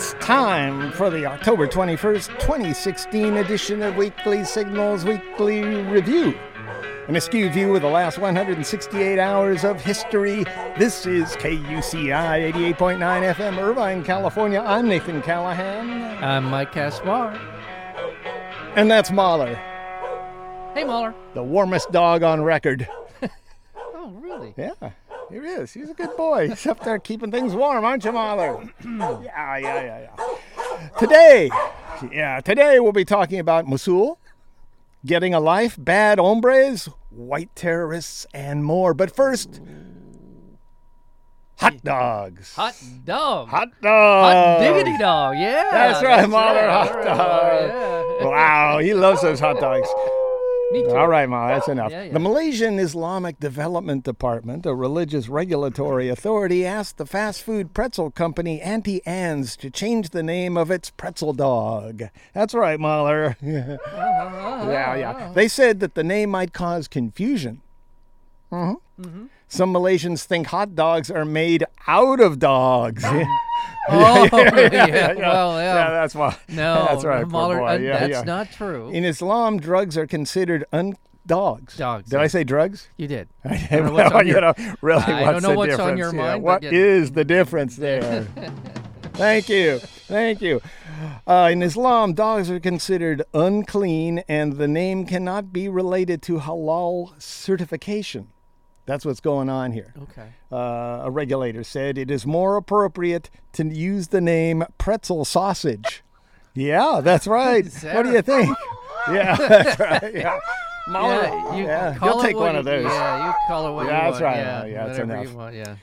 It's time for the October 21st, 2016 edition of Weekly Signals Weekly Review. An askew view of the last 168 hours of history. This is KUCI 88.9 FM, Irvine, California. I'm Nathan Callahan. I'm Mike Caspar. And that's Mahler, Hey, Mahler. the warmest dog on record. Oh, really? Yeah, he is. He's a good boy. He's up there keeping things warm, aren't you, Mahler? yeah, yeah, yeah, yeah. Today, yeah, today we'll be talking about Mosul, getting a life, bad hombres, white terrorists, and more. But first, hot dogs. Hot dog. Hot dogs. Hot diggity dog. Yeah. That's right, Mahler. Hot dog. Oh, yeah. Wow, he loves those hot dogs. Me too. All right, Ma, that's enough. Yeah, yeah. The Malaysian Islamic Development Department, a religious regulatory authority, asked the fast food pretzel company Auntie Anne's to change the name of its pretzel dog. That's right, Mahler. yeah, yeah. They said that the name might cause confusion. hmm Mm-hmm. Some Malaysians think hot dogs are made out of dogs. Oh, yeah. Well, yeah. yeah, that's why. No, that's right. Mahler, boy. uh, Yeah, that's yeah. not true. In Islam, drugs are considered un- dogs. Dogs, Did I say drugs? you did. I don't know what's on you your- know, really, I what's don't know what's on your Yeah, mind, What is the difference there? Thank you. Thank you. Uh, in Islam, dogs are considered unclean, and the name cannot be related to halal certification. That's what's going on here. Okay. Uh, a regulator said it is more appropriate to use the name pretzel sausage. Yeah, that's right. Is What do you think? yeah, that's right. Yeah. Mahler, Yeah, you yeah, call he'll take one you- of those. Yeah, you call it what Yeah, you that's want. right. Yeah, yeah, that's enough. you want. Yeah.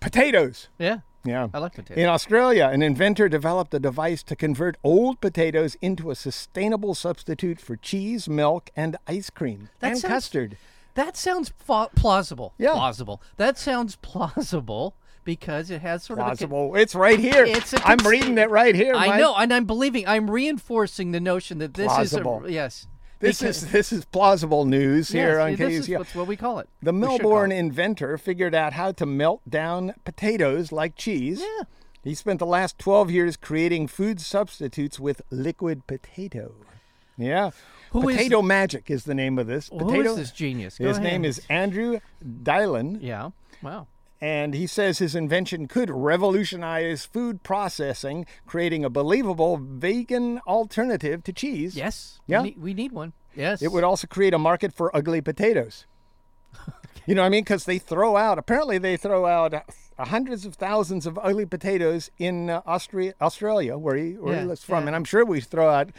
Potatoes. Yeah. Yeah. I like potatoes. In Australia, an inventor developed a device to convert old potatoes into a sustainable substitute for cheese, milk, and ice cream That and sounds- custard. That sounds fa- plausible. Yeah. Plausible. That sounds plausible because it has sort of plausible. It's right here. It's a I'm reading it right here. I Mike. know, and I'm believing. I'm reinforcing the notion that this Plausible. is a yes. This because- is this is plausible news here yes, on this what's what we call it. The We should call Melbourne it. inventor figured out how to melt down potatoes like cheese. Yeah. He spent the last 12 years creating food substitutes with liquid potato. Yeah. Who is- potato Magic is the name of this. Potato. Who is this genius? Go His ahead. name is Andrew Dylan, Yeah. Wow. and he says his invention could revolutionize food processing, creating a believable vegan alternative to cheese. Yes. Yeah. We need, we need one. Yes. It would also create a market for ugly potatoes. You know what I mean? Because they throw out, apparently, they throw out hundreds of thousands of ugly potatoes in uh, Austria, Australia, where he, where he lives from. yeah. And I'm sure we throw out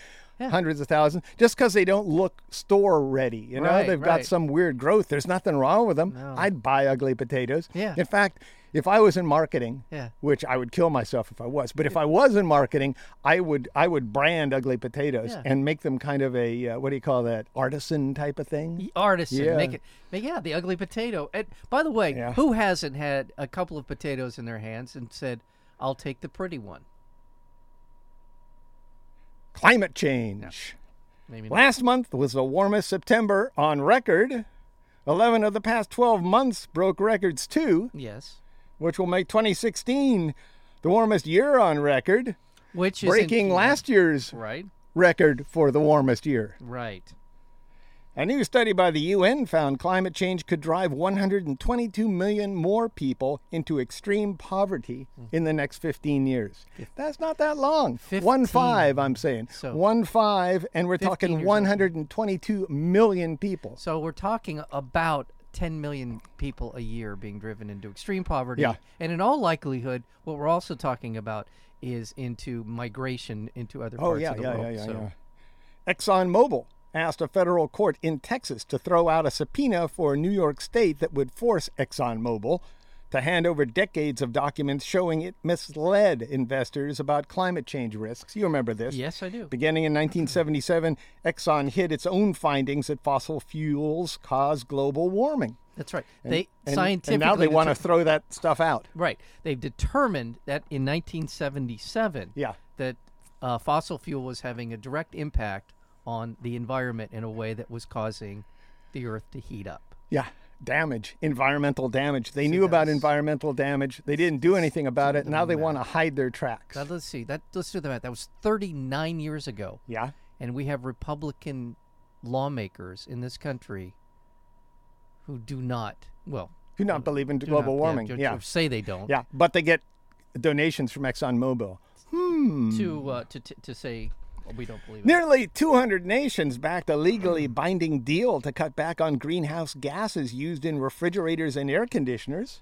Yeah. hundreds of thousands just because they don't look store ready. You know, Right, they've got some weird growth. There's nothing wrong with them. No. I'd buy ugly potatoes. Yeah. In fact, if I was in marketing, Yeah. which I would kill myself if I was, but if I was in marketing, I would I would brand ugly potatoes Yeah. and make them kind of a uh, what do you call that artisan type of thing. Artisan. Yeah. Make it. Make, yeah. The ugly potato. And by the way, Yeah. who hasn't had a couple of potatoes in their hands and said, "I'll take the pretty one"? Climate change. Maybe. not. Last month was the warmest September on record. 11 of the past 12 months broke records too, Yes. which will make 2016 the warmest year on record, Which is breaking last year's Right. record for the warmest year. Right. A new study by the UN found climate change could drive 122 million more people into extreme poverty in the next 15 years. That's not that long. One five, I'm saying. So- One five, and we're talking 122 million people. So we're talking about 10 million people a year being driven into extreme poverty. Yeah. And in all likelihood, what we're also talking about is into migration into other Oh, parts yeah, of the yeah, world. yeah, yeah, so, yeah. ExxonMobil asked a federal court in Texas to throw out a subpoena for New York State that would force ExxonMobil to hand over decades of documents showing it misled investors about climate change risks. You remember this? Yes, I do. Beginning in 1977, Exxon hid its own findings that fossil fuels cause global warming. That's right. they And, scientifically and now they want to throw that stuff out. Right. They've determined that in 1977 Yeah. that uh, fossil fuel was having a direct impact on the environment in a way that was causing the earth to heat up. Yeah. damage, environmental damage. They knew about environmental damage. They didn't do anything about it. Now they want to hide their tracks. Now, let's see. That let's do the math. That was 39 years ago, yeah. and we have Republican lawmakers in this country who do not well who Do not believe in global not- warming. do- Yeah. say they don't. Yeah. But they get donations from ExxonMobil. Hmm. To uh, to to to say we don't believe it. Nearly 200 nations backed a legally binding deal to cut back on greenhouse gases used in refrigerators and air conditioners.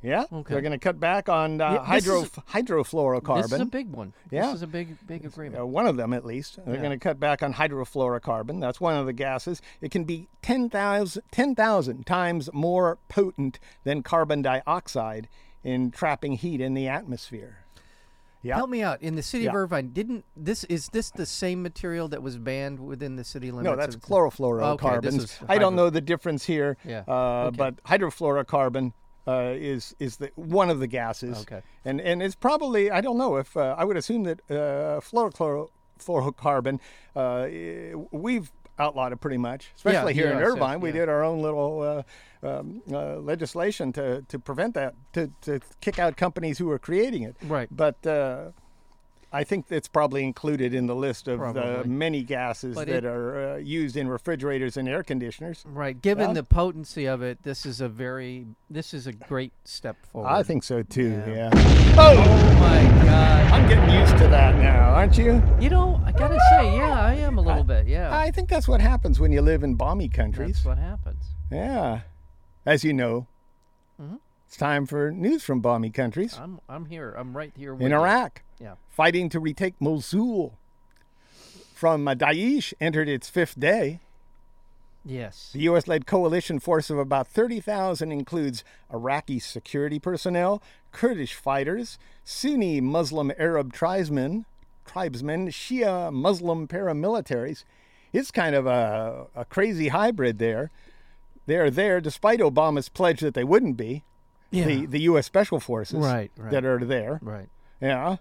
Yeah, Okay. they're going to cut back on uh, Yeah, hydro is hydrofluorocarbon. This is a big one. Yeah. This is a big big agreement. Uh, one of them, at least. They're Yeah. going to cut back on hydrofluorocarbon. That's one of the gases. It can be 10,000 10,000 times more potent than carbon dioxide in trapping heat in the atmosphere. Yeah. Help me out. In the city of Irvine, didn't this is this the same material that was banned within the city limits? No, that's of- chlorofluorocarbons. Okay, I don't know the difference here, Yeah, uh, okay. but hydrofluorocarbon uh, is is the one of the gases. Okay. and and it's probably I don't know if uh, I would assume that uh, fluorocarbon uh, we've outlawed it pretty much, especially here in yes, yes, Irvine. We did our own little. Uh, um, uh, legislation to, to prevent that to, to kick out companies who are creating it Right. but uh, I think it's probably included in the list of the many gases But that it- are uh, used in refrigerators and air conditioners. Right. Given Yeah. the potency of it, this is a very this is a great step forward. I think so too. Yeah. Yeah. Oh, Oh my God! I'm getting used to that now, aren't you? You know, gotta say, yeah, I am a little bit. Yeah, I think that's what happens when you live in balmy countries. that's what happens. Yeah. As you know, Mhm. it's time for news from balmy countries. I'm I'm here. I'm right here with in you. Iraq, Yeah. fighting to retake Mosul. From uh, Daesh entered its fifth day. Yes. The U.S. led coalition force of about 30,000 includes Iraqi security personnel, Kurdish fighters, Sunni Muslim Arab tribesmen, tribesmen Shia Muslim paramilitaries. It's kind of a, a crazy hybrid there. They're there despite Obama's pledge that they wouldn't be, Yeah. the, the U.S. Special Forces Right, right. that are there. right. Yeah.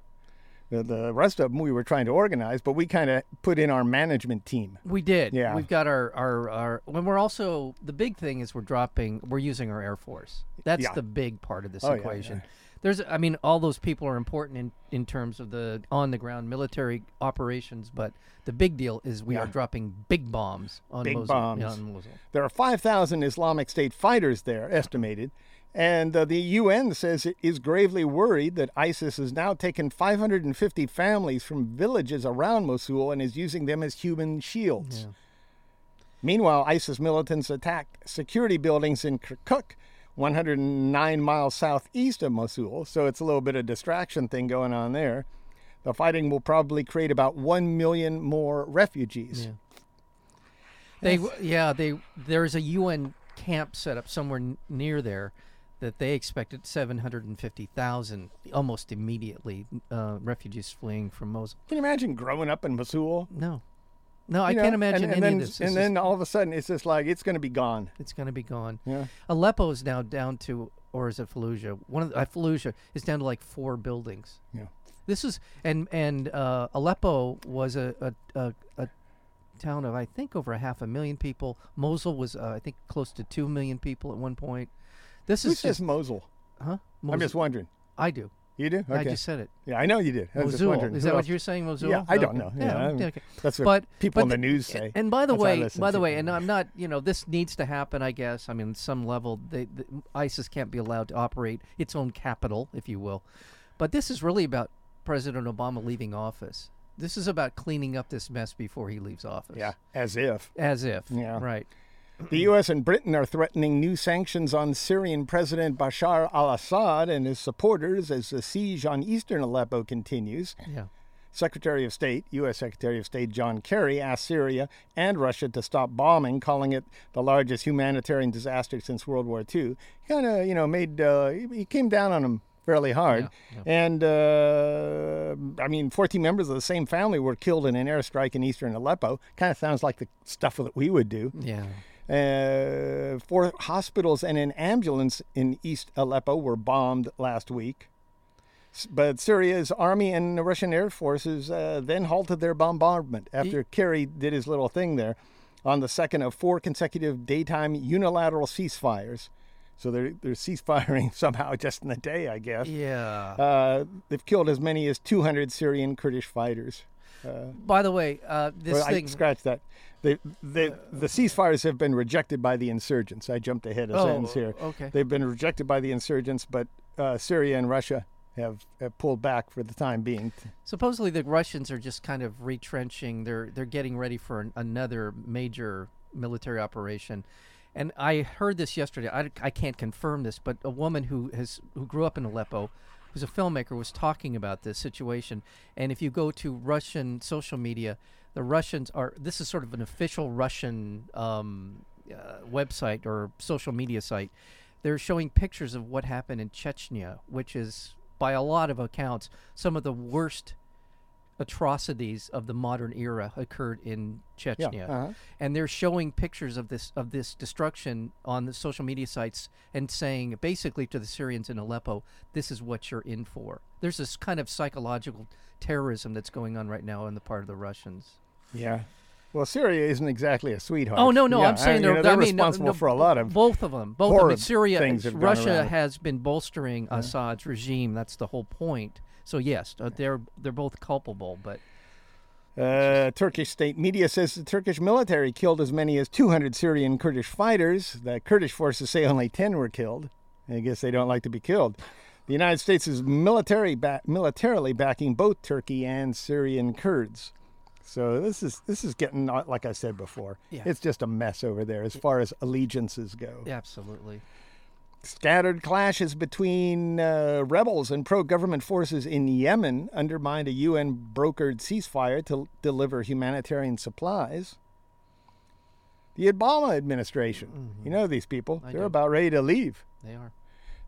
The, the rest of them we were trying to organize, but we kind of put in our management team. We did. Yeah. We've got our, our, our when we're also the big thing is we're dropping we're using our Air Force. That's Yeah. the big part of this Oh, equation. yeah. There's I mean all those people are important in, in terms of the on the ground military operations, but the big deal is we are dropping big bombs on Big Mosul. bombs. yeah, on Mosul. There are 5,000 Islamic State fighters there, estimated. And uh, the UN says it is gravely worried that ISIS has now taken 550 families from villages around Mosul and is using them as human shields. Yeah. Meanwhile, ISIS militants attacked security buildings in Kirkuk, 109 miles southeast of Mosul, so it's a little bit of distraction thing going on there. The fighting will probably create about 1 million more refugees. Yeah. They yeah they there's a UN camp set up somewhere n- near there that they expected 750,000 almost immediately uh, refugees fleeing from Mosul. Can you imagine growing up in Mosul? No, no, I You know, can't imagine and, any then, of this. This And then all of a sudden, it's just like it's going to be gone. it's going to be gone. Yeah. Aleppo is now down to, or is it Fallujah? One of the, uh, Fallujah is down to like four buildings. Yeah. This is and and uh, Aleppo was a, a, a, a town of I think over a half a million people. Mosul was uh, I think close to two million people at one point. This Who is says just Mosul? huh? I'm just wondering. I do. You do? I just said it. yeah, I know you did. I was just Mosul. wondering. Is that what you're saying, Mosul? Yeah, I don't know. Yeah, I'm- okay. That's what But people in but the news say. And by the That's way, by the way, and I'm not, you know, this needs to happen. I guess. I mean, some level, they, the, ISIS can't be allowed to operate its own capital, if you will. But this is really about President Obama leaving office. This is about cleaning up this mess before he leaves office. Yeah, as if. As if. Yeah. Right. The U.S. and Britain are threatening new sanctions on Syrian President Bashar al Assad and his supporters as the siege on eastern Aleppo continues. Yeah. Secretary of State, U.S. Secretary of State John Kerry, asked Syria and Russia to stop bombing, calling it the largest humanitarian disaster since World War II. He kind of, you know, made uh, he came down on them fairly hard. Yeah, And uh, I mean, 14 members of the same family were killed in an airstrike in eastern Aleppo. Kind of sounds like the stuff that we would do. Yeah. Uh, four hospitals and an ambulance in East Aleppo were bombed last week. But Syria's army and the Russian air forces uh, then halted their bombardment after Kerry did his little thing there. on the second of four consecutive daytime unilateral ceasefires. So they're, they're ceasefiring somehow just in a day, I guess. Yeah. Uh, they've killed as many as 200 Syrian Kurdish fighters. By the way, uh, this Well, I thing. scratch that. They, they, the ceasefires have been rejected by the insurgents. I jumped ahead a Oh, sentence here. okay. They've been rejected by the insurgents, but uh, Syria and Russia have, have pulled back for the time being. Supposedly, the Russians are just kind of retrenching. They're they're getting ready for an, another major military operation. And I heard this yesterday. I, I can't confirm this, but a woman who has who grew up in Aleppo, who's a filmmaker, was talking about this situation. And if you go to Russian social media, the Russians are. This is sort of an official Russian um, uh, website or social media site. They're showing pictures of what happened in Chechnya, which is, by a lot of accounts, some of the worst atrocities of the modern era occurred in Chechnya. uh-huh. And they're showing pictures of this of this destruction on the social media sites and saying basically to the Syrians in Aleppo, this is what you're in for. There's this kind of psychological terrorism that's going on right now on the part of the Russians. Yeah. Well, Syria isn't exactly a sweetheart. Oh no, no, Yeah, I'm saying I, they're, you know, they're I mean, responsible no, for a lot of. both of them. Both of them. Syria, Russia has been bolstering Assad's regime. That's the whole point. So yes, uh, they're they're both culpable, but Uh, Turkish state media says the Turkish military killed as many as 200 Syrian Kurdish fighters. The Kurdish forces say only 10 were killed. I guess they don't like to be killed. The United States is military ba- militarily backing both Turkey and Syrian Kurds. So this is this is getting uh, like I said before. Yeah. It's just a mess over there as far as allegiances go. absolutely. Scattered clashes between uh, rebels and pro government forces in Yemen undermined a UN brokered ceasefire to deliver humanitarian supplies. The Obama administration, you know these people, Mm-hmm. I they're do. about ready to leave. They are.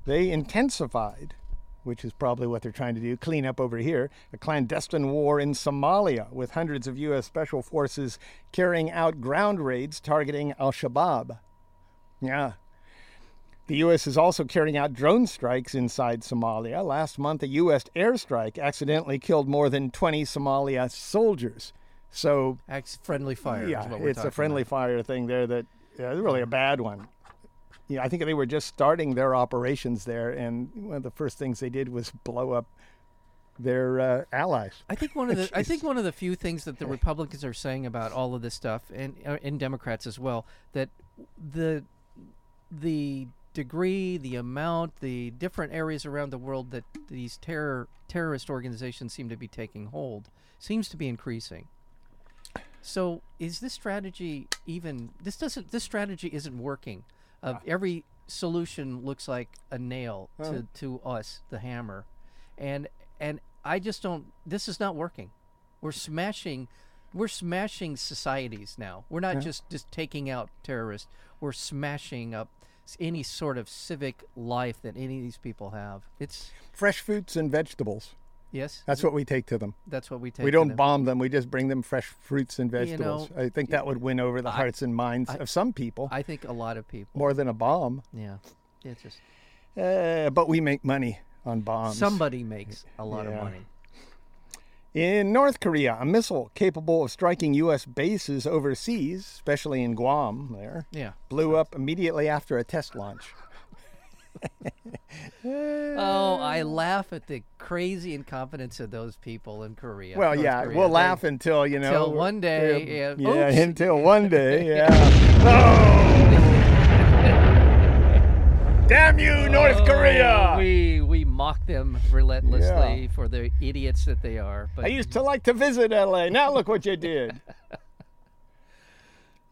They intensified, which is probably what they're trying to do, clean up over here, a clandestine war in Somalia with hundreds of U.S. special forces carrying out ground raids targeting Al Shabaab. Yeah. The U.S. is also carrying out drone strikes inside Somalia. Last month, a U.S. airstrike accidentally killed more than 20 Somalia soldiers. So, Acts friendly fire. is yeah, what we're it's a friendly about. fire thing there that yeah, really a bad one. Yeah, I think they were just starting their operations there, and one of the first things they did was blow up their uh, allies. I think one of the I think one of the few things that the Republicans are saying about all of this stuff, and uh, and Democrats as well, that the the degree, the amount, the different areas around the world that these terror terrorist organizations seem to be taking hold seems to be increasing. So is this strategy even this doesn't this strategy isn't working. Of ah. every solution looks like a nail to, to us, the hammer. And and I just don't this is not working. We're smashing we're smashing societies now. We're not just just taking out terrorists. We're smashing up any sort of civic life that any of these people have. It's Fresh fruits and vegetables. yes, That's what we take to them. that's what we take. To them. We don't them. bomb them. We just bring them fresh fruits and You vegetables. know, I think that would win over the hearts and minds of some people I think a lot of people. more than a bomb. Yeah, it's just Uh, but we make money on bombs. somebody makes a lot of money. In North Korea, a missile capable of striking U.S. bases overseas, especially in Guam, there, Yeah. blew up immediately after a test launch. Oh, I laugh at the crazy incompetence of those people in Korea. Well, North yeah, Korea. we'll They- laugh until you know. Till one day, yeah, yeah, oh, until one day, yeah. Oh! Damn you, North Oh, Korea! We we mock them relentlessly for the idiots that they are. But I used to like to visit LA. Now look what you did.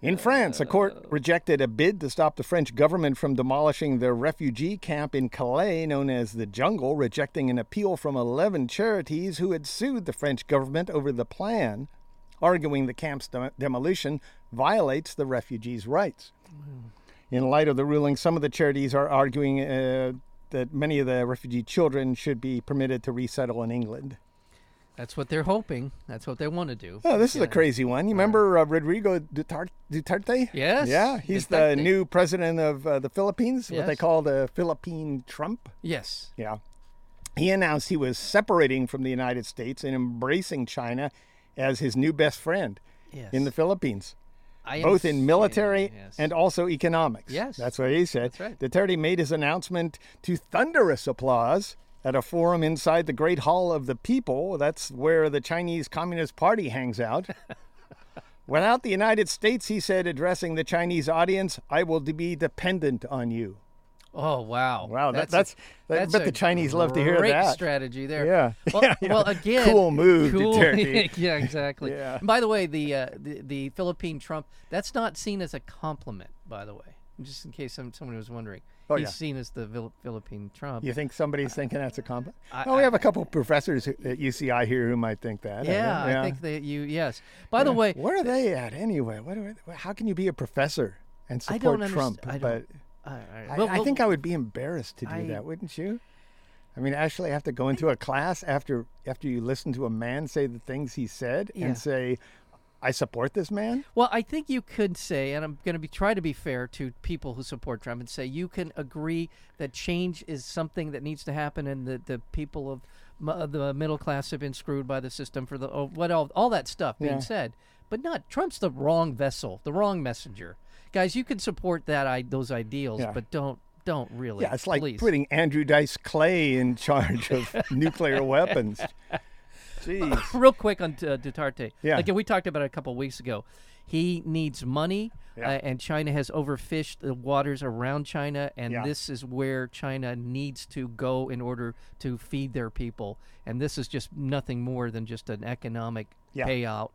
In France, a court uh. rejected a bid to stop the French government from demolishing their refugee camp in Calais, known as the Jungle, rejecting an appeal from 11 charities who had sued the French government over the plan, arguing the camp's de- demolition violates the refugees' rights. Hmm. In light of the ruling, some of the charities are arguing uh, that many of the refugee children should be permitted to resettle in England. that's what they're hoping. That's what they want to do. Oh, this is a crazy one. You remember uh, Rodrigo Duterte? Duterte? Yes, Yeah, he's the new president of uh, the Philippines, what they call the Philippine Trump. Yes. Yeah. He announced he was separating from the United States and embracing China as his new best friend Yes. in the Philippines. I both in military yes. and also economics. Yes. That's what he said. That's right. Duterte made his announcement to thunderous applause at a forum inside the Great Hall of the People. That's where the Chinese Communist Party hangs out. Without the United States, he said, addressing the Chinese audience, I will be dependent on you. Oh wow! Wow, that- a- that's- that- I bet the Chinese love to hear that. strategy there. Yeah. Well, Yeah, yeah. well, again, Cool move, cool- yeah, exactly. Yeah. And by the way, the, uh, the the Philippine Trump that's not seen as a compliment. By the way, just in case some, someone was wondering, Oh, he's yeah. seen as the Philippine Trump. You think somebody's thinking that's a compliment? I- oh, we have a couple of professors at UCI here who might think that. yeah, I think that you yes. By the way, where are they at anyway? What are, how can you be a professor and I support Trump? I but I, I, I, well, I well, think I would be embarrassed to do I- that, wouldn't you? I mean, actually, have to go into a class after after you listen to a man say the things he said Yeah. and say, "I support this man." Well, I think you could say, and I'm going to be try to be fair to people who support Trump, and say you can agree that change is something that needs to happen, and that the people of m- the middle class have been screwed by the system for the oh, what all, all that stuff being Yeah. said. But not Trump's the wrong vessel, the wrong messenger. Guys, you can support that I, those ideals, Yeah. but don't don't really. Yeah, it's like please. putting Andrew Dice Clay in charge of nuclear weapons. Jeez. real quick on uh, Duterte. Yeah. Like we talked about it a couple of weeks ago. He needs money, Yeah. uh, and China has overfished the waters around China, and Yeah. this is where China needs to go in order to feed their people. And this is just nothing more than just an economic Yeah. payout,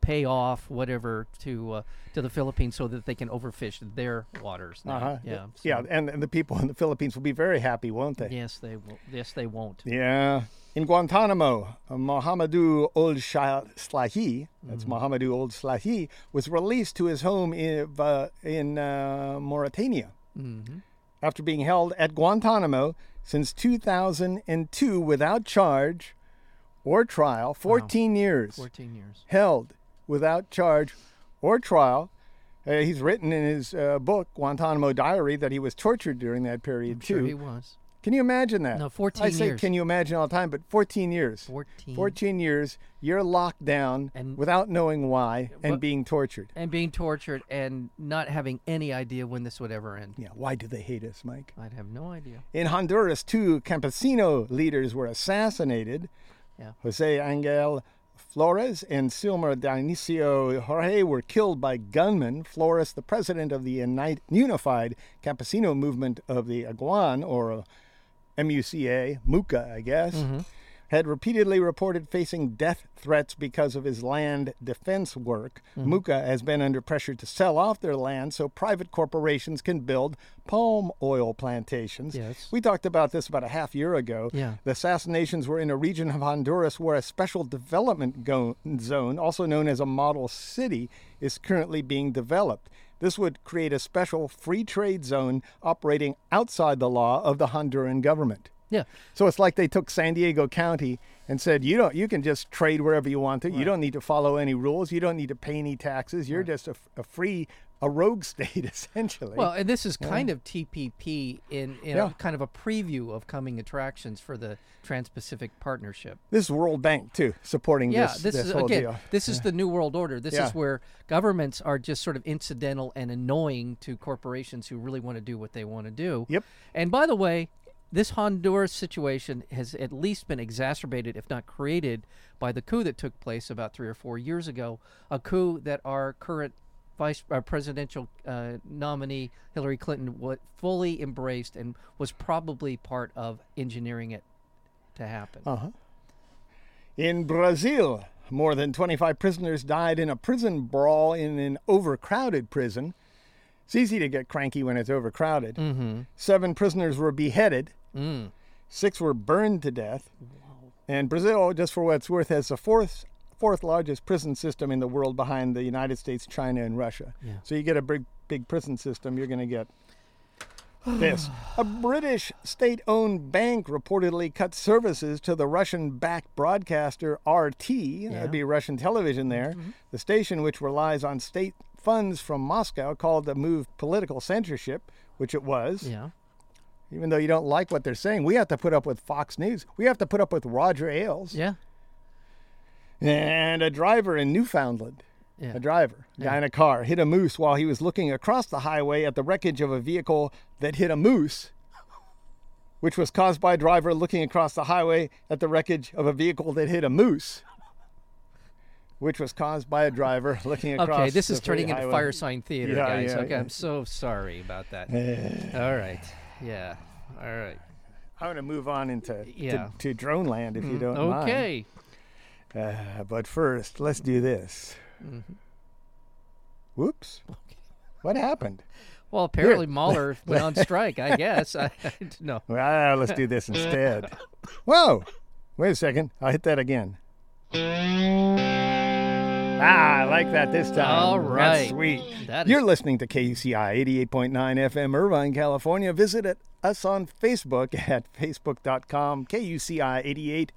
pay off whatever to uh, to the Philippines so that they can overfish their waters. now. Uh-huh. Yeah. Yeah, and, and the people in the Philippines will be very happy, won't they? Yes, they will. Yes, they won't. Yeah. In Guantanamo, uh, Mohamedou Ould Slahi, that's Mm-hmm. Mohamedou Ould Slahi, was released to his home in, uh, in uh, Mauritania hmm after being held at Guantanamo since 2002 without charge or trial. 14 years Fourteen years. held without charge or trial. Uh, he's written in his uh, book, Guantanamo Diary, that he was tortured during that period, too. Sure, he was. Can you imagine that? No, 14 I say, years. can you imagine all the time? But 14 years. 14. 14 years, you're locked down And- without knowing why and What- being tortured. and being tortured and not having any idea when this would ever end. Yeah, why do they hate us, Mike? I'd have no idea. In Honduras, two campesino leaders were assassinated. Yeah. Jose Angel Flores and Silmar Dionisio Jorge were killed by gunmen. Flores, the president of the Unified Campesino Movement of the Aguan, or MUCA, MUCA, I guess, mm-hmm. Had repeatedly reported facing death threats because of his land defense work. Mm-hmm. MUCA has been under pressure to sell off their land so private corporations can build palm oil plantations. Yes. We talked about this about a half year ago. Yeah. The assassinations were in a region of Honduras where a special development go- zone, also known as a model city, is currently being developed. This would create a special free trade zone operating outside the law of the Honduran government. Yeah. So it's like they took San Diego County and said, "You don't. You can just trade wherever you want to. You don't need to follow any rules. You don't need to pay any taxes. You're just a, a free, a rogue state, essentially." Well, and this is kind of TPP in, in Yeah. a, kind of a preview of coming attractions for the Trans-Pacific Partnership. this is World Bank too, supporting Yeah, this. this, is again, deal. this is the new world order. This Yeah. is where governments are just sort of incidental and annoying to corporations who really want to do what they want to do. Yep. And by the way, this Honduras situation has at least been exacerbated, if not created, by the coup that took place about three or four years ago. A coup that our current vice uh, presidential uh, nominee Hillary Clinton fully embraced and was probably part of engineering it to happen. Uh-huh. In Brazil, more than 25 prisoners died in a prison brawl in an overcrowded prison. It's easy to get cranky when it's overcrowded. Mm-hmm. Seven prisoners were beheaded. Mm. Six were burned to death. And Brazil, just for what it's worth, has the fourth fourth largest prison system in the world behind the United States, China, and Russia. Yeah. So you get a big big prison system, you're going to get this. A British state-owned bank reportedly cut services to the Russian-backed broadcaster RT. That'd be Russian television there. The station, which relies on state funds from Moscow, called the move political censorship, which it was Yeah. even though you don't like what they're saying, we have to put up with Fox News. We have to put up with Roger Ailes Yeah. and a driver in Newfoundland Yeah. a driver, a guy in a car, hit a moose while he was looking across the highway at the wreckage of a vehicle that hit a moose, which was caused by a driver looking across the highway at the wreckage of a vehicle that hit a moose, which was caused by a driver looking across. Okay, this is turning into Firesign Theatre, Yeah, guys. yeah, okay, yeah. I'm so sorry about that. All right. Yeah. All right. I'm going to move on into Yeah. to, to drone land if you don't mind. Okay. Uh, but first, let's do this. Mm-hmm. Whoops. What happened? Well, apparently Mahler went on strike. I guess. I, I don't. Well, let's do this instead. Whoa! Wait a second. I'll hit that again. Ah, I like that this time. All right. That's sweet. That is- You're listening to KUCI 88.9 FM, Irvine, California. Visit it- us on Facebook at facebook.com, KUCI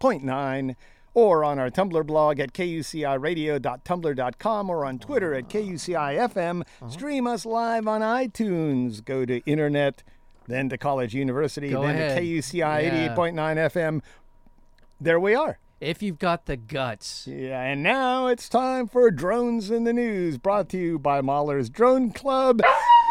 88.9, or on our Tumblr blog at kuciradio.tumblr.com, or on Twitter at KUCI-FM. Uh-huh. Stream us live on iTunes. Go to internet, then to College University, Go then ahead. to KUCI Yeah. 88.9 FM. There we are. If you've got the guts. Yeah, and now it's time for Drones in the News, brought to you by Mahler's Drone Club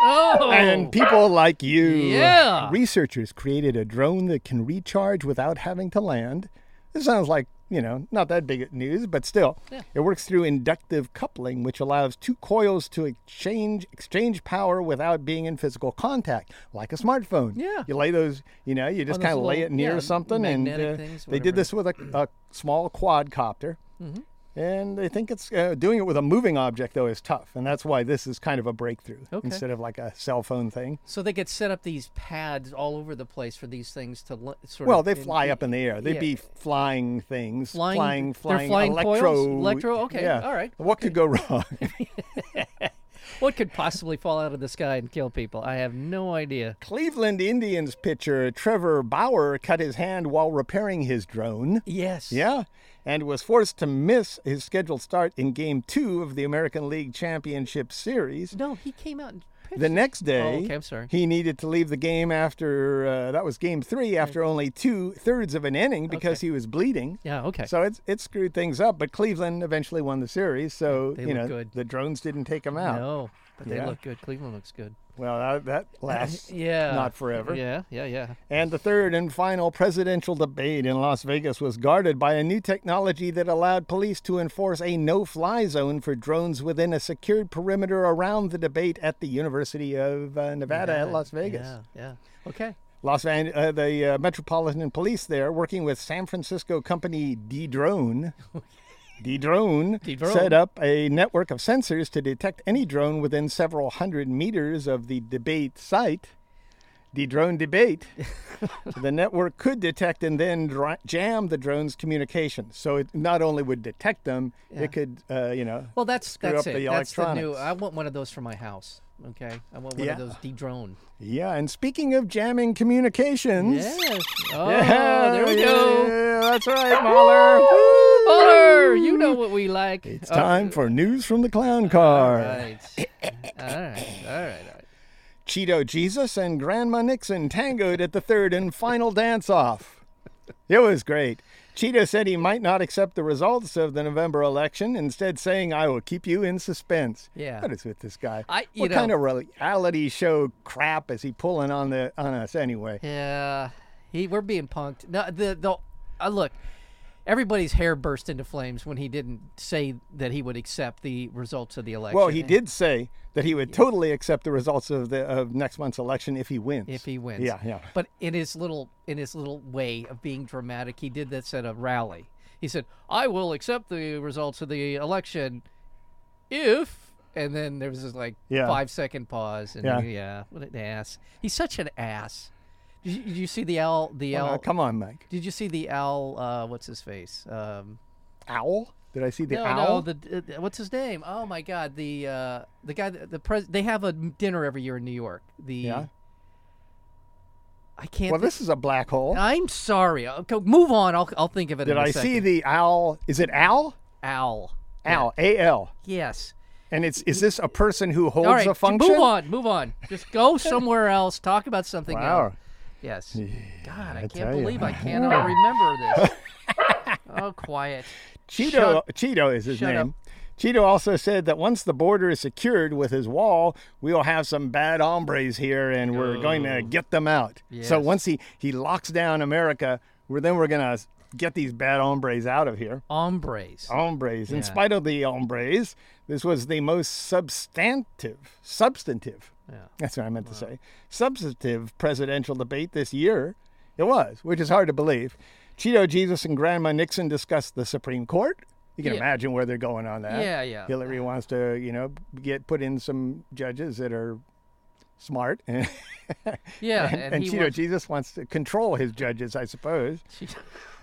Oh. and people like you. Yeah. Researchers created a drone that can recharge without having to land. This sounds like, you know, not that big news, but still. Yeah. It works through inductive coupling, which allows two coils to exchange exchange power without being in physical contact, like a smartphone. Yeah. You lay those, you know, you just kind of lay it near yeah, something, and uh, things, they did this with a, a small quadcopter. Mm-hmm. And they think it's uh, doing it with a moving object though is tough, and that's why this is kind of a breakthrough Okay. instead of like a cell phone thing. So they could set up these pads all over the place for these things to li- sort Well, of. Well, they in- fly up in the air. They'd yeah. be flying things, Flying- flying, flying, flying coils? electro. Electro? Okay, Yeah. all right, What could go wrong? What could possibly fall out of the sky and kill people? I have no idea. Cleveland Indians pitcher Trevor Bauer cut his hand while repairing his drone. Yes. Yeah, and was forced to miss his scheduled start in Game Two of the American League Championship Series. No, he came out. The next day, Oh, okay, I'm sorry. he needed to leave the game after uh, that was game three after only two thirds of an inning because he was bleeding. Yeah. Okay. So it, it screwed things up, but Cleveland eventually won the series. So They you know good. the drones didn't take him out. No, but they Yeah. look good. Cleveland looks good. Well, that, that lasts Yeah. not forever. Yeah. Yeah. Yeah. And the third and final presidential debate in Las Vegas was guarded by a new technology that allowed police to enforce a no fly zone for drones within a secured perimeter around the debate at the University of uh, Nevada at Las Vegas. Yeah. Yeah. Okay. Los Van- uh, the uh, Metropolitan Police there, working with San Francisco company Dedrone, Dedrone, Dedrone. set up a network of sensors to detect any drone within several hundred meters of the debate site. Dedrone debate. the network could detect and then jam the drone's communication. So it not only would detect them, it could, uh, you know, Well, that's Screw that's up it. the that's the new. I want one of those for my house. Okay. I want one Yeah. of those Dedrone. yeah. And speaking of jamming communications, Yes. Oh, yeah, there we go. yeah, that's right, Mahler. Mahler, you know what we like. It's Uh, time for news from the clown car. right. all right. All right. All right. Cheeto Jesus and Grandma Nixon tangoed at the third and final dance off. It was great. Cheeto said he might not accept the results of the November election, instead saying, I will keep you in suspense. Yeah. What is with this guy? I- you what know- kind of reality show crap is he pulling on the on us anyway? Yeah, he we're being punked. No, the the uh, look, everybody's hair burst into flames when he didn't say that he would accept the results of the election. Well, he did say that he would totally accept the results of the of next month's election if he wins. if he wins. Yeah, yeah. But in his little in his little way of being dramatic, he did this at a rally. He said, "I will accept the results of the election if." And then there was this like Yeah. five second pause, and Yeah. yeah, what an ass! He's such an ass. Did you, did you see the owl? The Oh, owl. now, come on, Mike. Did you see the owl? Uh, what's his face? Um, Owl? Did I see the no, owl? no. The uh, what's his name? Oh my God! The uh, the guy. The pres. They have a dinner every year in New York. The Yeah. I can't. Well, thi- this is a black hole. I'm sorry. I'll move on. I'll I'll think of it. Did in a I second. see the owl? Is it owl? owl? Owl. A L. Yes. And it's is this a person who holds right. a function? Move on. Move on. Just go somewhere else. Talk about something Wow. else. Yes. God, I, can't tell ya. believe I cannot remember this. oh, quiet. Cheeto Shut- Cheeto is his name. Cheeto also said that once the border is secured with his wall, we will have some bad hombres here and we're going to Oh. get them out. So once he, he locks down America, we're, then we're going to get these bad hombres out of here. Hombres. Hombres. In spite of the hombres, this was the most substantive, substantive, Yeah. that's what I meant to say, substantive presidential debate this year. It was, which is hard to believe. Cheeto Jesus and Grandma Nixon discussed the Supreme Court. You can Yeah. imagine where they're going on that. Yeah, yeah. Hillary wants to, you know, get put in some judges that are smart, and, Yeah, and, and and Cheeto wants- Jesus wants to control his judges, I suppose.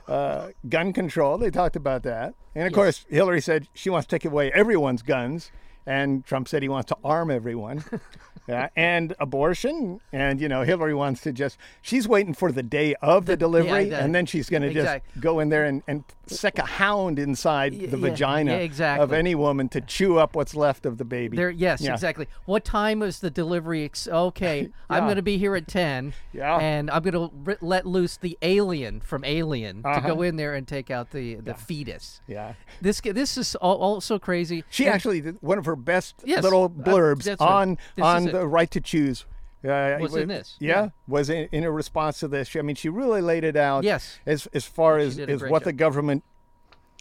Uh, gun control, they talked about that, and of Yes. course, Hillary said she wants to take away everyone's guns, and Trump said he wants to arm everyone. Yeah, and abortion, and you know Hillary wants to just. She's waiting for the day of the, The- delivery, yeah, and then she's going to exact- just go in there and, and sick a hound inside the yeah, vagina yeah, of any woman to chew up what's left of the baby. There, yes, exactly. What time is the delivery? Ex- okay, I'm going to be here at ten. Yeah. and I'm going to r- let loose the alien from Alien to Uh-huh. go in there and take out the the fetus. yeah, This this is al- also crazy. she And- actually one of her best Yes, little uh, blurbs on This on is it. the right to choose. Uh, Was in this, yeah, yeah. was in, in a response to this. I mean, she really laid it out. Yes. as as far She as, as what job. the government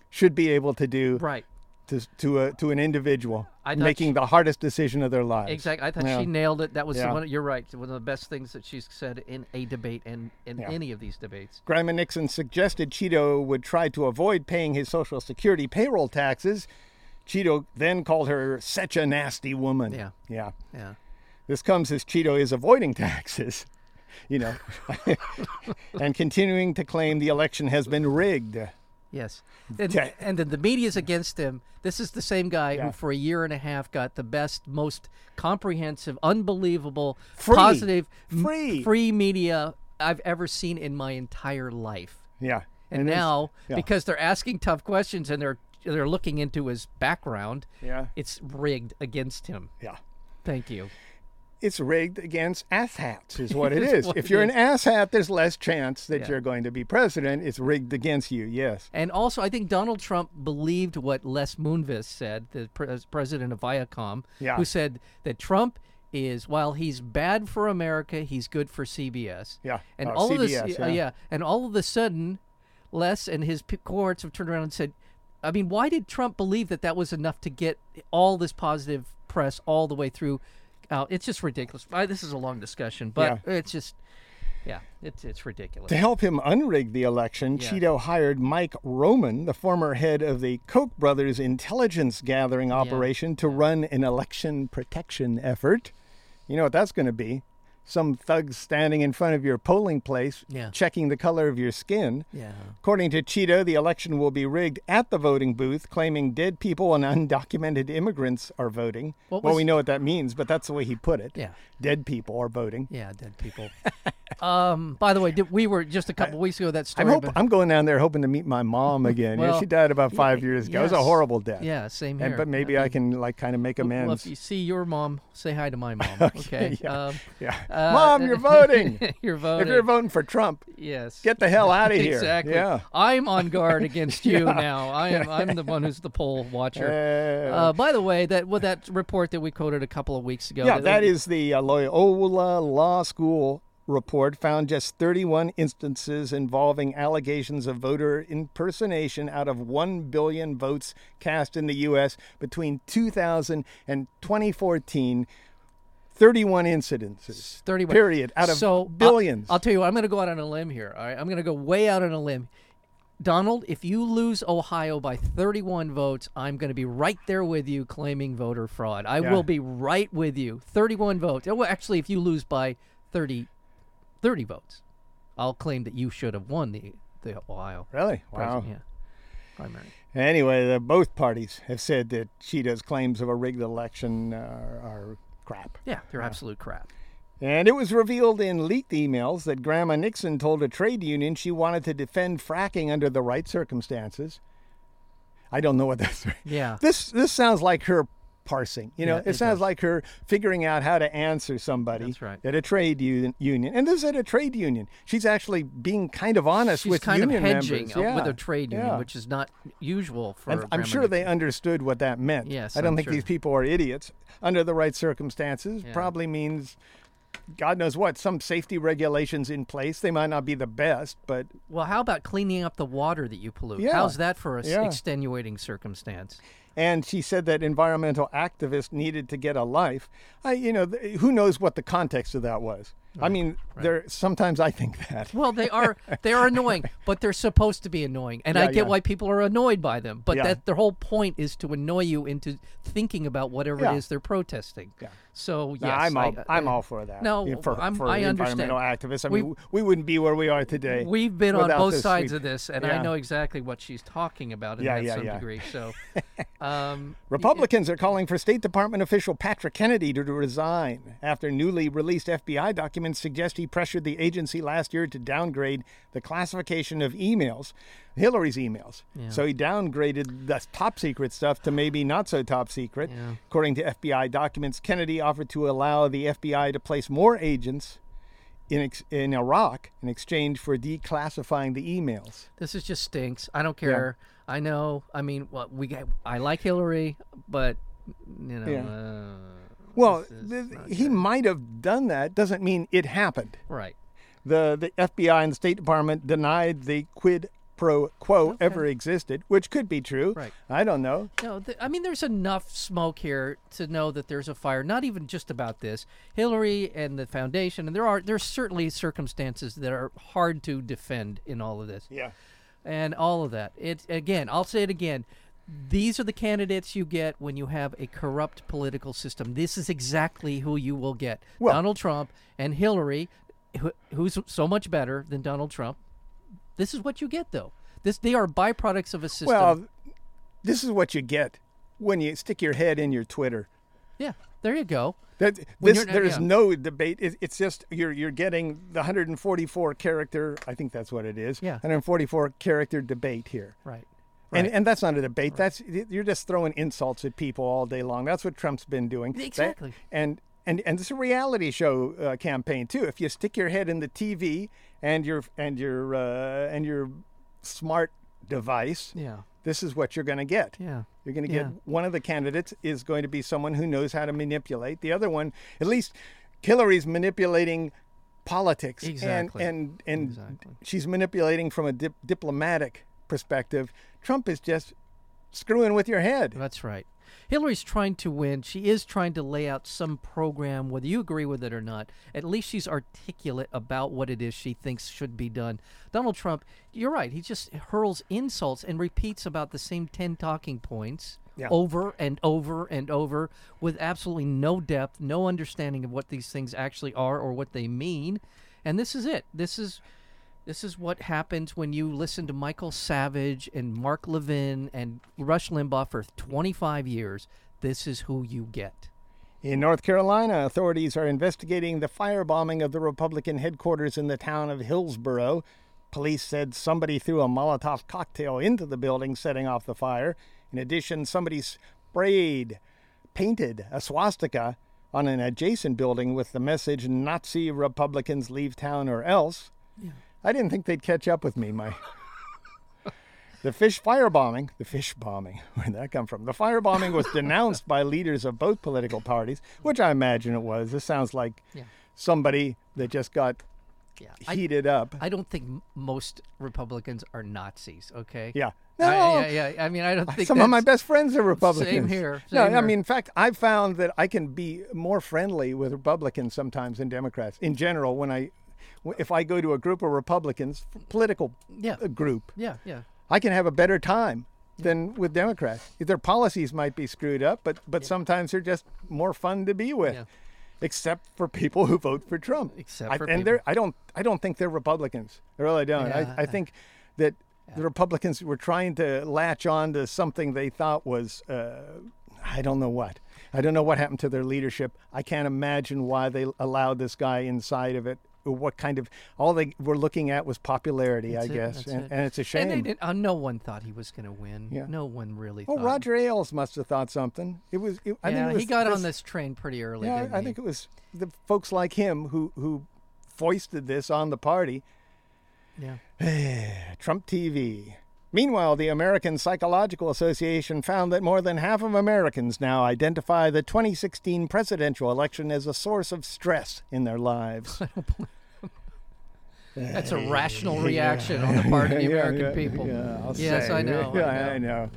should be able to do right. to to a to an individual making she- the hardest decision of their lives. Exactly. I thought Yeah. she nailed it. That was Yeah. one. You're right. One of the best things that she's said in a debate and in Yeah. any of these debates. Grandma Nixon suggested Cheeto would try to avoid paying his Social Security payroll taxes. Cheeto then called her such a nasty woman. Yeah. Yeah. Yeah. This comes as Cheeto is avoiding taxes, you know, and continuing to claim the election has been rigged. Yes. And, and then the media's against him. This is the same guy Yeah. who, for a year and a half, got the best, most comprehensive, unbelievable, Free. positive, m- Free. free media I've ever seen in my entire life. Yeah. And, it's- now, yeah. because they're asking tough questions and they're they're looking into his background, Yeah. it's rigged against him. Yeah. Thank you. It's rigged against asshats, is what It's what if you're an is. asshat, there's less chance that Yeah. you're going to be president. It's rigged against you, yes. And also, I think Donald Trump believed what Les Moonves said, the pres- president of Viacom, Yeah. who said that Trump is, while he's bad for America, he's good for CBS. Yeah. And Oh, all of this, CBS, uh, yeah. yeah, and all of a sudden, Les and his cohorts have turned around and said, I mean, why did Trump believe that that was enough to get all this positive press all the way through? Uh, it's just ridiculous. I, this is a long discussion, but it's just, yeah, it's it's ridiculous. To help him unrig the election, Yeah. Cheeto hired Mike Roman, the former head of the Koch brothers intelligence gathering operation, to run an election protection effort. You know what that's going to be? Some thugs standing in front of your polling place, Yeah. checking the color of your skin. Yeah. According to Cheeto, the election will be rigged at the voting booth, claiming dead people and undocumented immigrants are voting. Well, we know what that means, but that's the way he put it. Yeah. Dead people are voting. Yeah, dead people. um, by the way, did, we were just a couple weeks ago that story. I'm, hope, about- I'm going down there hoping to meet my mom again. Yeah, she died about five years ago. It was a horrible death. yeah, same here. And, but maybe I can like kind of make amends. Well, if you see your mom, say hi to my mom. Okay. yeah. Um, yeah. Uh, mom, you're voting. you're voting. if you're voting for Trump, yes. get the hell out of here. Exactly. Yeah. I'm on guard against you Yeah. now. I am. I'm the one who's the poll watcher. Uh, Uh, by the way, that well, that report that we quoted a couple of weeks ago. yeah, that is the uh, Loyola Law School report found just 31 instances involving allegations of voter impersonation out of 1 billion votes cast in the U.S. between 2000 and 2014. 31 incidences. 31. Period. Out of so, I'll- billions. I'll, tell you what. I'm going to go out on a limb here. All right. I'm going to go way out on a limb. Donald, if you lose Ohio by 31 votes, I'm going to be right there with you claiming voter fraud. I Yeah. will be right with you. 31 votes. Oh, Well, actually, if you lose by 30, 30 votes, I'll claim that you should have won the, the Ohio really? Wow. Yeah. Primary. Anyway, the, both parties have said that Cheeto's claims of a rigged election uh, are crap. Yeah, they're absolute crap. And it was revealed in leaked emails that Grandma Nixon told a trade union she wanted to defend fracking under the right circumstances. I don't know what that's. Yeah. This this sounds like her parsing. You know, Yeah, it, it sounds like her figuring out how to answer somebody That's right. at a trade un- union. And this is at a trade union. She's actually being kind of honest She's with kind of union hedging members. Yeah. with a trade union, yeah. which is not usual for. And I'm sure they understood what that meant. Yes, I don't I'm think sure. these people are idiots. Under the right circumstances, probably means God knows what, some safety regulations in place. They might not be the best, but Well, how about cleaning up the water that you pollute? How's that for a s- Yeah. extenuating circumstance? And she said that environmental activists needed to get a life. I, you know, th- who knows what the context of that was? I mean, there. Sometimes I think that. Well, they are they are annoying, but they're supposed to be annoying, and I get yeah. why people are annoyed by them. But Yeah. that their whole point is to annoy you into thinking about whatever Yeah. it is they're protesting. So yes, I'm all, I, I'm all for that. No, for, I'm- for I environmental activists. I We- mean, we wouldn't be where we are today. We've been on both sides sweep. of this, and Yeah. I know exactly what she's talking about in Yeah, yeah, some degree. So, um, Republicans are calling for State Department official Patrick Kennedy to resign after newly released FBI documents suggest he pressured the agency last year to downgrade the classification of emails, Hillary's emails. Yeah. So he downgraded the top secret stuff to maybe not so top secret. Yeah. According to FBI documents, Kennedy offered to allow the FBI to place more agents in ex- in Iraq in exchange for declassifying the emails. this is just stinks. I don't care. I know. I mean, well, we get, I like Hillary, but you know, Yeah. uh, Well, this is th- he might have done that. Doesn't mean it happened. right. The the FBI and the State Department denied the quid pro quo ever existed, which could be true. Right. I don't know. No, th- I mean, there's enough smoke here to know that there's a fire. Not even just about this, Hillary and the foundation, and there are there's certainly circumstances that are hard to defend in all of this, Yeah. and all of that. It again, I'll say it again. These are the candidates you get when you have a corrupt political system. This is exactly who you will get: Well- Donald Trump and Hillary, who, who's so much better than Donald Trump. This is what you get, though. This they are byproducts of a system. Well, this is what you get when you stick your head in your Twitter. yeah, there you go. That this, there's yeah. no debate. It, it's just you're you're getting the 144 character. I think that's what it is. Yeah. 144 character debate here. Right. And, Right. and that's not a debate. That's you're just throwing insults at people all day long. That's what Trump's been doing. That- Exactly. and and and it's a reality show uh, campaign too. If you stick your head in the TV and your and your uh, and your smart device, Yeah. this is what you're going to get. Yeah. You're going to Yeah. get one of the candidates is going to be someone who knows how to manipulate. The other one, at least, Hillary's manipulating politics, Exactly. and and and Exactly. she's manipulating from a dip- diplomatic perspective. Trump is just screwing with your head. That's right. Hillary's trying to win. She is trying to lay out some program, whether you agree with it or not. At least she's articulate about what it is she thinks should be done. Donald Trump, you're right. He just hurls insults and repeats about the same 10 talking points Yeah. over and over and over with absolutely no depth, no understanding of what these things actually are or what they mean. And this is it. This is this is what happens when you listen to Michael Savage and Mark Levin and Rush Limbaugh for 25 years. This is who you get. In North Carolina, authorities are investigating the firebombing of the Republican headquarters in the town of Hillsborough. Police said somebody threw a Molotov cocktail into the building, setting off the fire. In addition, somebody sprayed, painted a swastika on an adjacent building with the message Nazi Republicans leave town or else. I didn't think they'd catch up with me, my. The fish firebombing, the fish bombing, where'd that come from? The firebombing was denounced by leaders of both political parties, which I imagine it was. This sounds like Yeah. somebody that just got Yeah. I, heated up. I don't think most Republicans are Nazis, okay? yeah. I- No, yeah, yeah. I mean, I don't think some of my best friends are Republicans. Same here, no, same I mean, in fact, I've found that I can be more friendly with Republicans sometimes than Democrats. In general, when I, if I go to a group of Republicans, political Yeah. uh, group, Yeah, yeah. I can have a better time than with Democrats. Their policies might be screwed up, but but sometimes they're just more fun to be with. Yeah. Except for people who vote for Trump. Except I, for and people. they're I don't I don't think they're Republicans. I really don't. Yeah, I, I think that the Republicans were trying to latch on to something they thought was uh, I don't know what. I don't know what happened to their leadership. I can't imagine why they allowed this guy inside of it what kind of all they were looking at was popularity, That's I it, guess, and, it. and it's a And shame. didn't, uh, no one thought he was going to win. Yeah. No one really thought. Roger Ailes must have thought something. It was. It, I yeah, think it was he got this, on this train pretty early. Yeah, I he? think it was the folks like him who who foisted this on the party. Yeah. Trump TV. Meanwhile, the American Psychological Association found that more than half of Americans now identify the 2016 presidential election as a source of stress in their lives. That's a rational reaction on the part of the American yeah, people. Yeah, I'll Yes, say. I know, Yeah. I know. I know.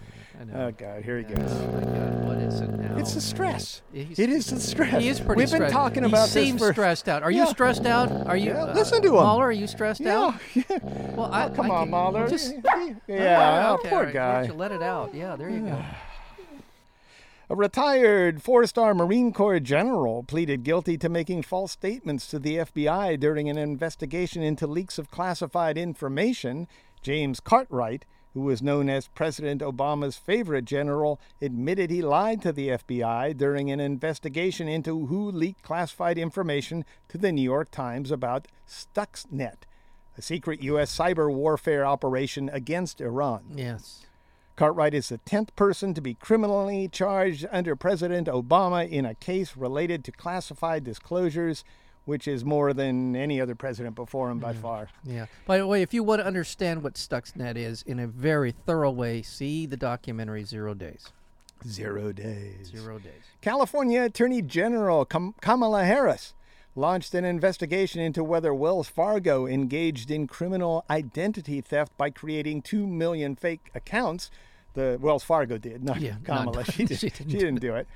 Oh God, here he goes. Oh goes. my God, what is it now? It's the stress. He's- It is the stress. He is pretty We've been stressed. talking he about seems this for. stressed out. Are you stressed out? Are you? Yeah, uh, listen to him. Mahler, are you stressed Yeah, out? yeah. Well, I, Come I on, Mahler. Just, yeah, okay, poor right, guy. let it out. Yeah, there you go. A retired four star Marine Corps general pleaded guilty to making false statements to the FBI during an investigation into leaks of classified information. James Cartwright, who was known as President Obama's favorite general, admitted he lied to the FBI during an investigation into who leaked classified information to the New York Times about Stuxnet, a secret U.S. cyber warfare operation against Iran. Yes. Cartwright is the 10th person to be criminally charged under President Obama in a case related to classified disclosures, which is more than any other president before him by far. Yeah. By the way, if you want to understand what Stuxnet is in a very thorough way, see the documentary Zero Days. Zero days. Zero Days. California Attorney General Kam- Kamala Harris launched an investigation into whether Wells Fargo engaged in criminal identity theft by creating 2 million fake accounts. The Wells Fargo did, not Yeah, Kamala. not- she, did, she she didn't. didn't do it.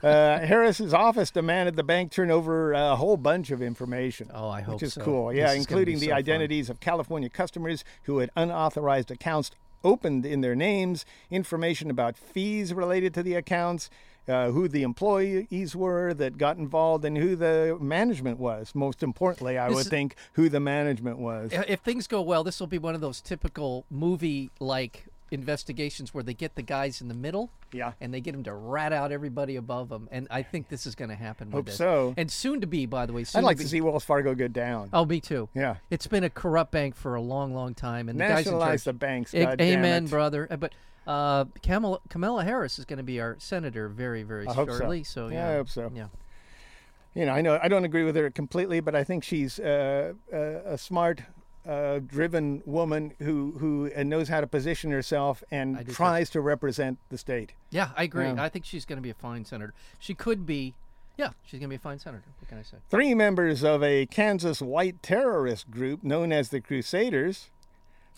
Uh, Harris's office demanded the bank turn over a whole bunch of information. Oh, I hope Which is so. cool. Yeah, is gonna including the so fun. identities of California customers who had unauthorized accounts opened in their names, information about fees related to the accounts, uh, who the employees were that got involved, and who the management was. Most importantly, I This would think who the management was. If things go well, this will be one of those typical movie-like investigations where they get the guys in the middle Yeah. and they get them to rat out everybody above them. And I think this is going to happen. with Hope this. so. And soon to be, by the way. Soon I'd like be, to see Wells Fargo go down. Oh, me too. Yeah. It's been a corrupt bank for a long, long time, and the guys in Nationalize charge. the banks. Damn Amen, it. brother. Uh, But uh, Kamala, Kamala Harris is going to be our senator very, very I hope so. shortly. So Yeah, yeah, I hope so. Yeah. you know, I know I don't agree with her completely, but I think she's uh, a, a smart, uh, driven woman who who knows how to position herself and tries to represent the state. Yeah, I agree. Yeah. I think she's going to be a fine senator. She could be. Yeah, she's going to be a fine senator. What can I say? Three members of a Kansas white terrorist group known as the Crusaders.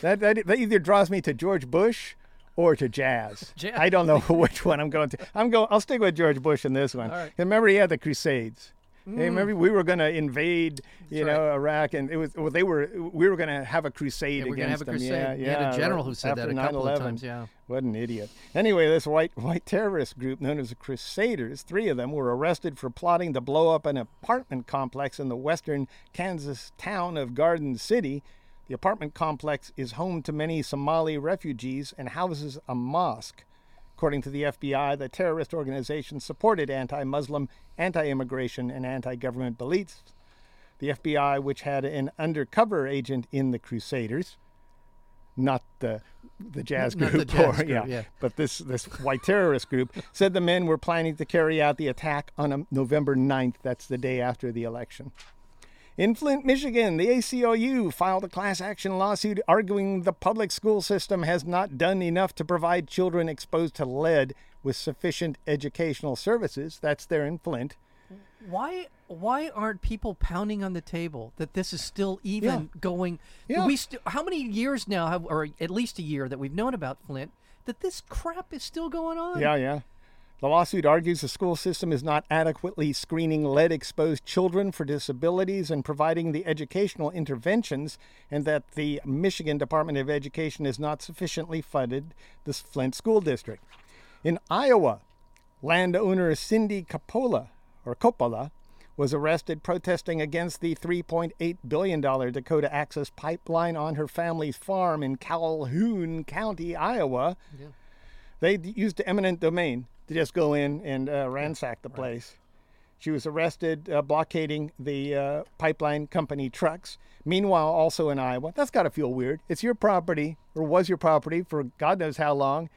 That that, that either draws me to George Bush or to jazz. Jazz. I don't know which one I'm going to. I'm going. I'll stick with George Bush in this one. Right. Remember, he had the Crusades. Mm. Hey, remember we were going to invade, you That's know, Iraq, and it was well, they were. We were going to have a crusade Yeah, we're going to against have a them. crusade. Yeah, You had a general who said that a couple of 9/11. times. Yeah. What an idiot. Anyway, this white white terrorist group known as the Crusaders, three of them were arrested for plotting to blow up an apartment complex in the western Kansas town of Garden City. The apartment complex is home to many Somali refugees and houses a mosque. According to the FBI, the terrorist organization supported anti Muslim, anti immigration, and anti government beliefs. The FBI, which had an undercover agent in the Crusaders, not the the jazz Not group, the jazz or group, yeah, yeah. but this this white terrorist group said the men were planning to carry out the attack on um, November 9th. That's the day after the election. In Flint, Michigan, the ACLU filed a class action lawsuit arguing the public school system has not done enough to provide children exposed to lead with sufficient educational services. That's there in Flint. Why why aren't people pounding on the table that this is still even going? Yeah. We st- how many years now have, or at least a year that we've known about Flint that this crap is still going on? Yeah, yeah. The lawsuit argues the school system is not adequately screening lead exposed children for disabilities and providing the educational interventions, and that the Michigan Department of Education has not sufficiently funded the Flint School District. In Iowa, landowner Cindy Coppola, or Coppola, was arrested protesting against the $3.8 billion Dakota Access Pipeline on her family's farm in Calhoun County, Iowa. Yeah. They used eminent domain to just go in and uh, ransack the place. She was arrested uh, blockading the uh, pipeline company trucks. Meanwhile, also in Iowa, that's got to feel weird. It's your property, or was your property for God knows how long.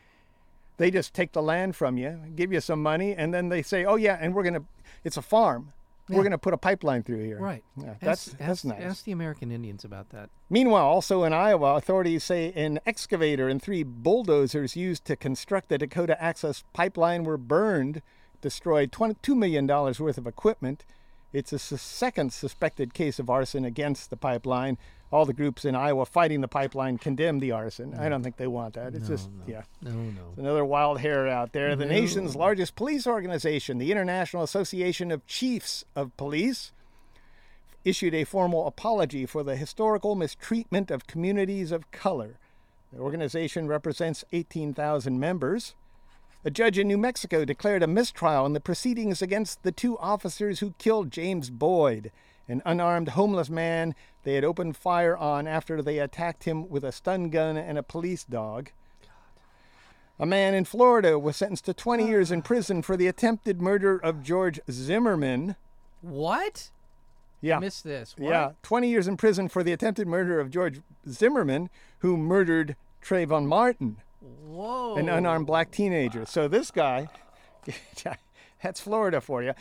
They just take the land from you, give you some money, and then they say, "Oh yeah, and we're gonna. It's a farm. We're gonna put a pipeline through here." Right. Yeah, Ask- that's that's ask- nice. Ask the American Indians about that. Meanwhile, also in Iowa, authorities say an excavator and three bulldozers used to construct the Dakota Access Pipeline were burned, destroyed $22 million worth of equipment. It's a second suspected case of arson against the pipeline. All the groups in Iowa fighting the pipeline condemn the arson. I don't think they want that. It's just, yeah. No, no. Another wild hair out there. The nation's largest police organization, the International Association of Chiefs of Police, issued a formal apology for the historical mistreatment of communities of color. The organization represents 18,000 members. A judge in New Mexico declared a mistrial in the proceedings against the two officers who killed James Boyd, an unarmed homeless man they had opened fire on after they attacked him with a stun gun and a police dog. A man in Florida was sentenced to 20 ah. years in prison for the attempted murder of George Zimmerman. What? Yeah. I missed this. What? Yeah, 20 years in prison for the attempted murder of George Zimmerman, who murdered Trayvon Martin, Whoa. an unarmed black teenager. So this guy, that's Florida for you.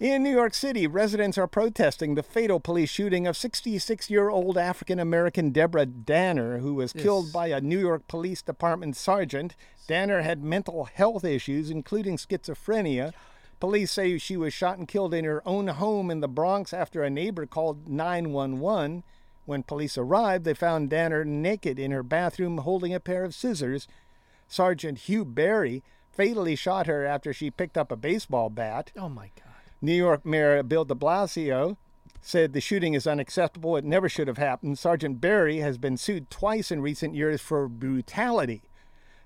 In New York City, residents are protesting the fatal police shooting of 66 year old African American Deborah Danner, who was killed by a New York Police Department sergeant. Danner had mental health issues, including schizophrenia. Police say she was shot and killed in her own home in the Bronx after a neighbor called 911. When police arrived, they found Danner naked in her bathroom holding a pair of scissors. Sergeant Hugh Barry fatally shot her after she picked up a baseball bat. Oh my God. New York Mayor Bill de Blasio said the shooting is unacceptable. It never should have happened. Sergeant Barry has been sued twice in recent years for brutality.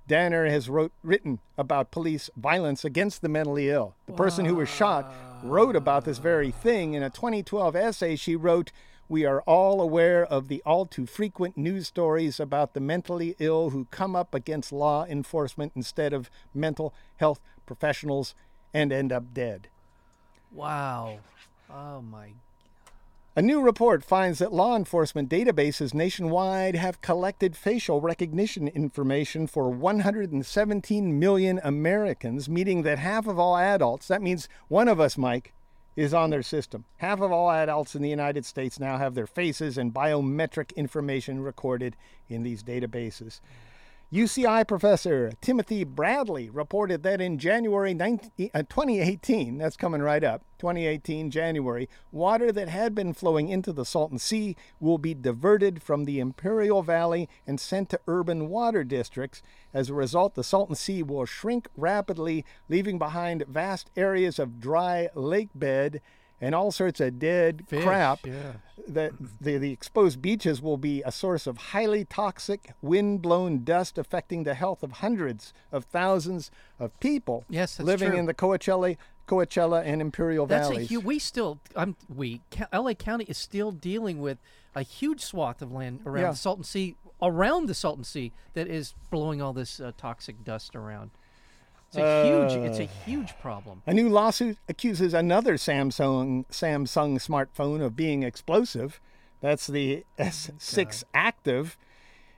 Danner has wrote, written about police violence against the mentally ill. The person who was shot wrote about this very thing. In a 2012 essay, she wrote, We are all aware of the all too frequent news stories about the mentally ill who come up against law enforcement instead of mental health professionals and end up dead. Wow. Oh my. A new report finds that law enforcement databases nationwide have collected facial recognition information for 117 million Americans, meaning that half of all adults, that means one of us, Mike, is on their system. Half of all adults in the United States now have their faces and biometric information recorded in these databases. UCI professor Timothy Bradley reported that in January 19, uh, 2018, that's coming right up, 2018 January, water that had been flowing into the Salton Sea will be diverted from the Imperial Valley and sent to urban water districts. As a result, the Salton Sea will shrink rapidly, leaving behind vast areas of dry lake bed and all sorts of dead Fish, crap yeah. the, the the exposed beaches will be a source of highly toxic wind-blown dust affecting the health of hundreds of thousands of people Yes, that's living true. in the Coachella, Coachella and Imperial That's a huge. We still. I'm. We. L.A. County is still dealing with a huge swath of land around Yeah. the Salton Sea, around the Salton Sea, that is blowing all this uh, toxic dust around. It's a huge. It's a Uh. huge problem. A new lawsuit accuses another Samsung Samsung smartphone of being explosive. That's the S6 Active.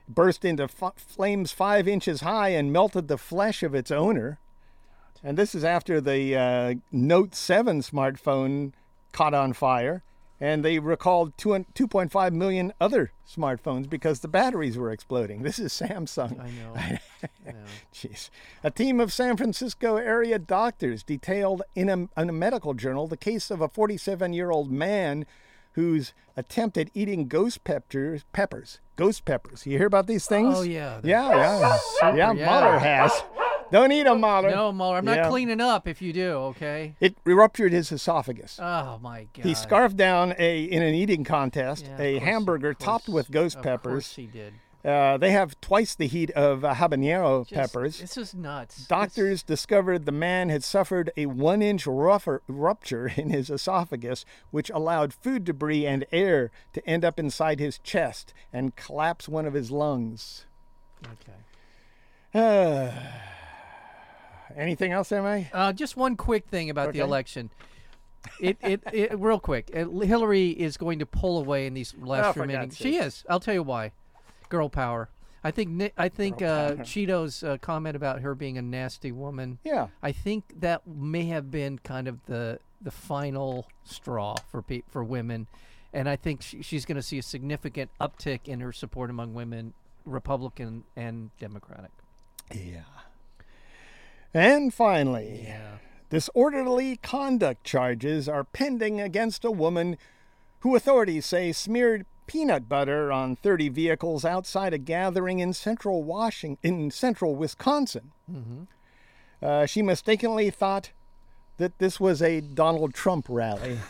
Burst into f- flames five inches high and melted the flesh of its owner. And this is after the uh, Note 7 smartphone caught on fire. And they recalled 2.5 million other smartphones because the batteries were exploding. This is Samsung. I know. Yeah. Jeez. A team of San Francisco area doctors detailed in a, in a medical journal the case of a 47 year old man who's attempted eating ghost peppers. Peppers. Ghost peppers. You hear about these things? Oh, yeah, Yeah, yeah. super, yeah, yeah. Mahler has. Don't eat them, Mahler. No, Mueller, I'm not Yeah. cleaning up if you do. Okay. It ruptured his esophagus. Oh my God. he scarfed down a in an eating contest Yeah, a course- hamburger of topped with ghost of peppers. course he did. Uh, they have twice the heat of uh, habanero Just- peppers. This is nuts. It's- Doctors discovered the man had suffered a one inch rougher rupture in his esophagus, which allowed food debris and air to end up inside his chest and collapse one of his lungs. Okay. anything else, M.A.? Uh, just one quick thing about the election. It, it, it real quick. Hillary is going to pull away in these last Oh, remaining. She is. I'll tell you why. Girl power. I think. I think uh, Cheeto's uh, comment about her being a nasty woman. Yeah. I think that may have been kind of the the final straw for pe- for women, and I think she, she's going to see a significant uptick in her support among women, Republican and Democratic. Yeah. And finally, Yeah. disorderly conduct charges are pending against a woman who authorities say smeared peanut butter on 30 vehicles outside a gathering in central Washington, in central Wisconsin. Uh, she mistakenly thought that this was a Donald Trump rally.